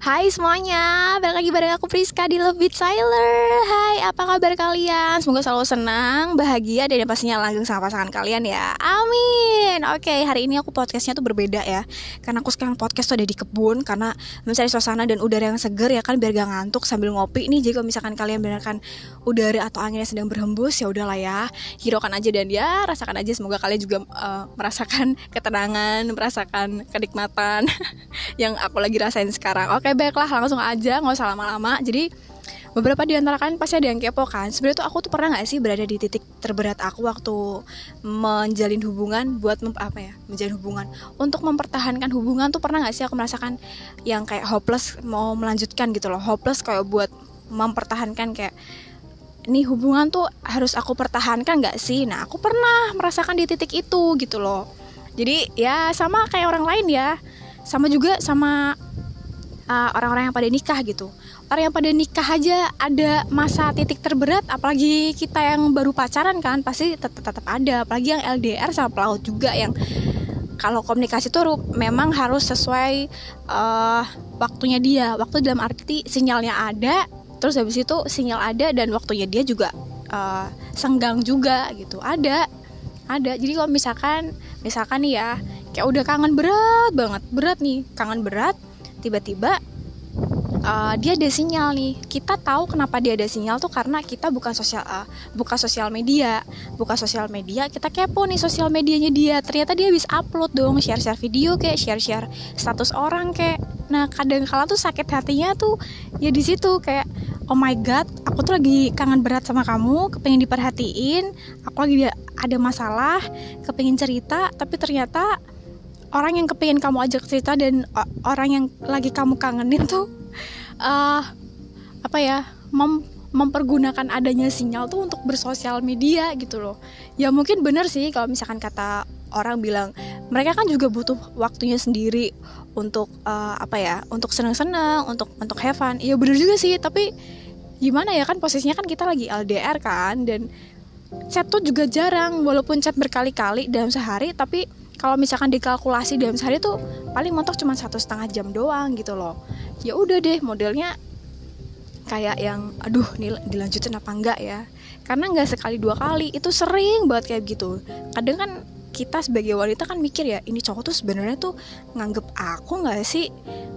Hai semuanya, balik lagi bareng aku Priska di Love Beat Sailor Hai, apa kabar kalian? Semoga selalu senang, bahagia, dan pastinya langgeng sama pasangan kalian ya. Amin. Oke, hari ini aku podcastnya tuh berbeda ya. Karena aku sekarang podcast tuh ada di kebun Karena mencari suasana dan udara yang seger ya kan Biar gak ngantuk sambil ngopi. Nih Jadi kalau misalkan kalian benerkan udara atau anginnya sedang berhembus ya udahlah ya. Hiraukan aja dan ya rasakan aja. Semoga kalian juga uh, merasakan ketenangan, merasakan kenikmatan Yang aku lagi rasain sekarang. Oke Oke baiklah langsung aja nggak usah lama-lama. Jadi beberapa di antara kalian pasti ada yang kepo kan? Sebenarnya tuh aku tuh pernah nggak sih berada di titik terberat aku waktu menjalin hubungan buat apa ya? Menjalin hubungan. Untuk mempertahankan hubungan tuh pernah nggak sih aku merasakan yang kayak hopeless mau melanjutkan gitu loh? Hopeless kayak buat mempertahankan kayak ini hubungan tuh harus aku pertahankan nggak sih? Nah aku pernah merasakan di titik itu gitu loh. Jadi ya sama kayak orang lain ya. Sama juga sama orang orang-orang yang pada nikah gitu. Orang yang pada nikah aja ada masa titik terberat apalagi kita yang baru pacaran kan pasti tetap tetap ada. Apalagi yang LDR sama pelaut juga yang kalau komunikasi tuh memang harus sesuai uh, waktunya dia. Waktu dalam arti sinyalnya ada terus habis itu sinyal ada dan waktunya dia juga uh, senggang juga gitu. Ada ada. Jadi kalau misalkan misalkan nih ya kayak udah kangen berat banget berat nih kangen berat tiba-tiba uh, dia ada sinyal nih. Kita tahu kenapa dia ada sinyal tuh karena kita bukan sosial uh, buka sosial media. Buka sosial media kita kepo nih sosial medianya dia. Ternyata dia bisa upload dong share share video kayak share share status orang kayak. Nah kadang kala tuh sakit hatinya tuh ya di situ kayak oh my god aku tuh lagi kangen berat sama kamu kepengen diperhatiin. Aku lagi ada masalah kepengen cerita tapi ternyata orang yang kepingin kamu ajak cerita dan orang yang lagi kamu kangenin tuh uh, apa ya mem mempergunakan adanya sinyal tuh untuk bersosial media gitu loh. Ya mungkin bener sih kalau misalkan kata orang bilang mereka kan juga butuh waktunya sendiri untuk uh, apa ya untuk senang-senang untuk untuk have fun. Ya bener juga sih tapi gimana ya kan posisinya kan kita lagi LDR kan dan chat tuh juga jarang walaupun chat berkali-kali dalam sehari tapi kalau misalkan dikalkulasi dalam sehari tuh paling mentok cuma satu setengah jam doang gitu loh. Ya udah deh modelnya kayak yang aduh nih dilanjutin apa enggak ya? Karena nggak sekali dua kali itu sering banget kayak gitu. Kadang kan kita sebagai wanita kan mikir ya ini cowok tuh sebenarnya tuh nganggep aku nggak sih?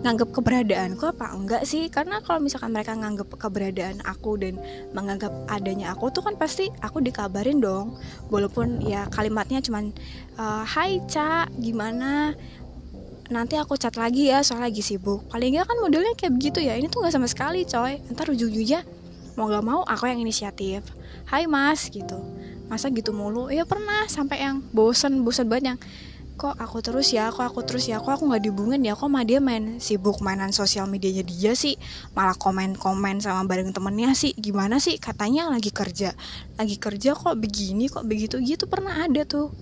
Nganggep keberadaanku apa enggak sih? Karena kalau misalkan mereka nganggep keberadaan aku dan menganggap adanya aku tuh kan pasti aku dikabarin dong. Walaupun ya kalimatnya cuman uh, Hai Ca gimana? Nanti aku chat lagi ya soal lagi sibuk. Paling enggak kan modelnya kayak begitu ya ini tuh nggak sama sekali coy. Ntar ujung-ujungnya mau gak mau aku yang inisiatif. Hai mas gitu masa gitu mulu? Ya pernah. Sampai yang bosen bosen banyak kok aku terus ya? Kok aku terus ya? Kok aku nggak dihubungin ya? Kok mah dia main sibuk mainan sosial medianya dia sih? Malah komen komen sama bareng temennya sih? Gimana sih? Katanya lagi kerja. Lagi kerja kok begini? Kok begitu? Gitu pernah ada tuh.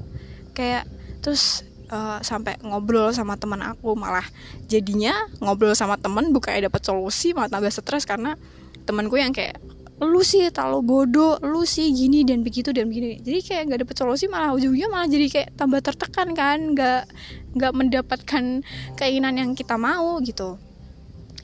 Kayak terus uh, sampai ngobrol sama teman aku. Malah jadinya ngobrol sama temen bukannya dapat solusi malah tambah stres karena temanku yang kayak lu sih terlalu bodoh lu sih gini dan begitu dan begini. Jadi kayak nggak dapet solusi malah ujungnya malah jadi kayak tambah tertekan kan nggak nggak mendapatkan keinginan yang kita mau gitu.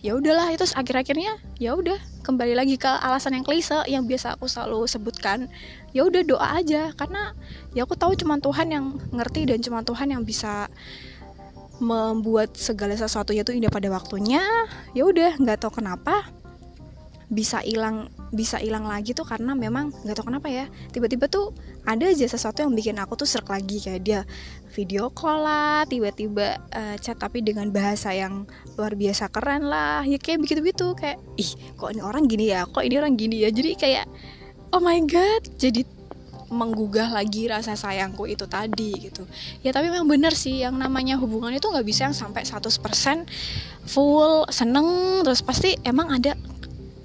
Ya udahlah itu akhir-akhirnya ya udah kembali lagi ke alasan yang klise yang biasa aku selalu sebutkan. Ya udah doa aja karena ya aku tahu cuma Tuhan yang ngerti dan cuma Tuhan yang bisa membuat segala sesuatunya itu indah pada waktunya. Ya udah nggak tahu kenapa bisa hilang bisa hilang lagi tuh karena memang nggak tahu kenapa ya. Tiba-tiba tuh ada aja sesuatu yang bikin aku tuh serak lagi kayak dia video call lah tiba-tiba uh, chat tapi dengan bahasa yang luar biasa keren lah ya kayak begitu-begitu kayak ih kok ini orang gini ya? Kok ini orang gini ya? Jadi kayak oh my god jadi menggugah lagi rasa sayangku itu tadi gitu. Ya tapi memang bener sih yang namanya hubungan itu nggak bisa yang sampai 100% full seneng terus pasti emang ada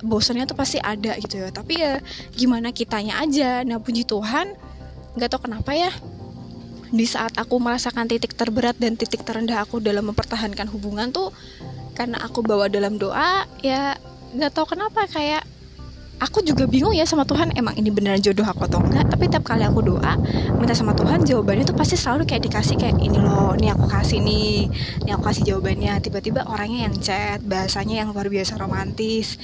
bosannya tuh pasti ada gitu ya. Tapi ya gimana kitanya aja. Nah puji Tuhan nggak tau kenapa ya di saat aku merasakan titik terberat dan titik terendah aku dalam mempertahankan hubungan tuh karena aku bawa dalam doa ya nggak tau kenapa kayak aku juga bingung ya sama Tuhan emang ini beneran jodoh aku atau enggak. Tapi tiap kali aku doa minta sama Tuhan jawabannya tuh pasti selalu kayak dikasih kayak ini loh nih aku kasih nih. Nih aku kasih jawabannya. Tiba-tiba orangnya yang chat bahasanya yang luar biasa romantis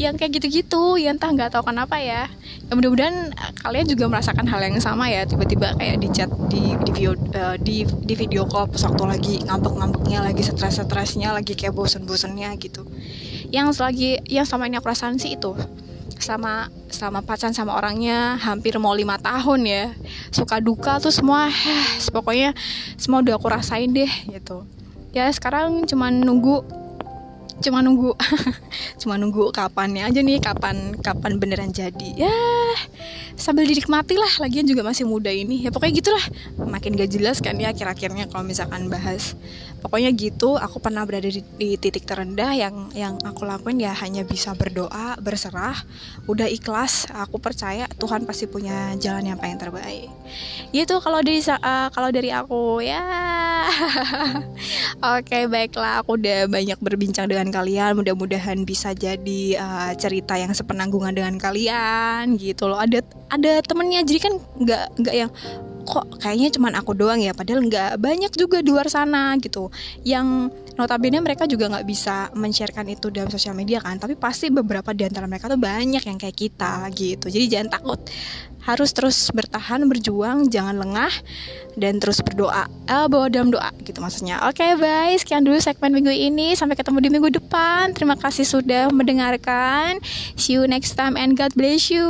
yang kayak gitu-gitu yang entah nggak tahu kenapa ya. Ya mudah-mudahan eh, kalian juga merasakan hal yang sama ya tiba-tiba kayak di chat di di video uh, di di video call pas waktu lagi ngambek-ngambeknya lagi stres-stresnya lagi kayak bosen-bosennya gitu. Yang selagi yang sama ini aku rasain sih itu sama sama pacaran sama orangnya hampir mau lima tahun ya. Suka duka tuh semua pokoknya semua udah aku rasain deh gitu. Ya sekarang cuman nunggu cuma nunggu cuma nunggu kapannya aja nih kapan kapan beneran jadi. Ya sambil dinikmati lah. Lagian juga masih muda ini. Ya pokoknya gitulah. Makin gak jelas kan ya akhir-akhirnya kalau misalkan bahas. Pokoknya gitu aku pernah berada di, di titik terendah yang yang aku lakuin ya hanya bisa berdoa berserah. Udah ikhlas aku percaya Tuhan pasti punya jalan yang paling terbaik. Gitu kalau dari uh, kalau dari aku ya. Oke okay, baiklah. Aku udah banyak berbincang dengan kalian. Mudah-mudahan bisa jadi uh, cerita yang sepenanggungan dengan kalian gitu loh. Ada ada temennya jadi kan nggak nggak yang kok kayaknya cuman aku doang ya padahal nggak banyak juga di luar sana gitu. Yang notabene mereka juga nggak bisa men-sharekan itu dalam sosial media kan tapi pasti beberapa di antara mereka tuh banyak yang kayak kita gitu. Jadi jangan takut. Harus terus bertahan berjuang jangan lengah dan terus berdoa. Eh, bawa dalam doa gitu maksudnya. Oke okay, bye. Sekian dulu segmen minggu ini. Sampai ketemu di minggu depan. Terima kasih sudah mendengarkan. See you next time and God bless you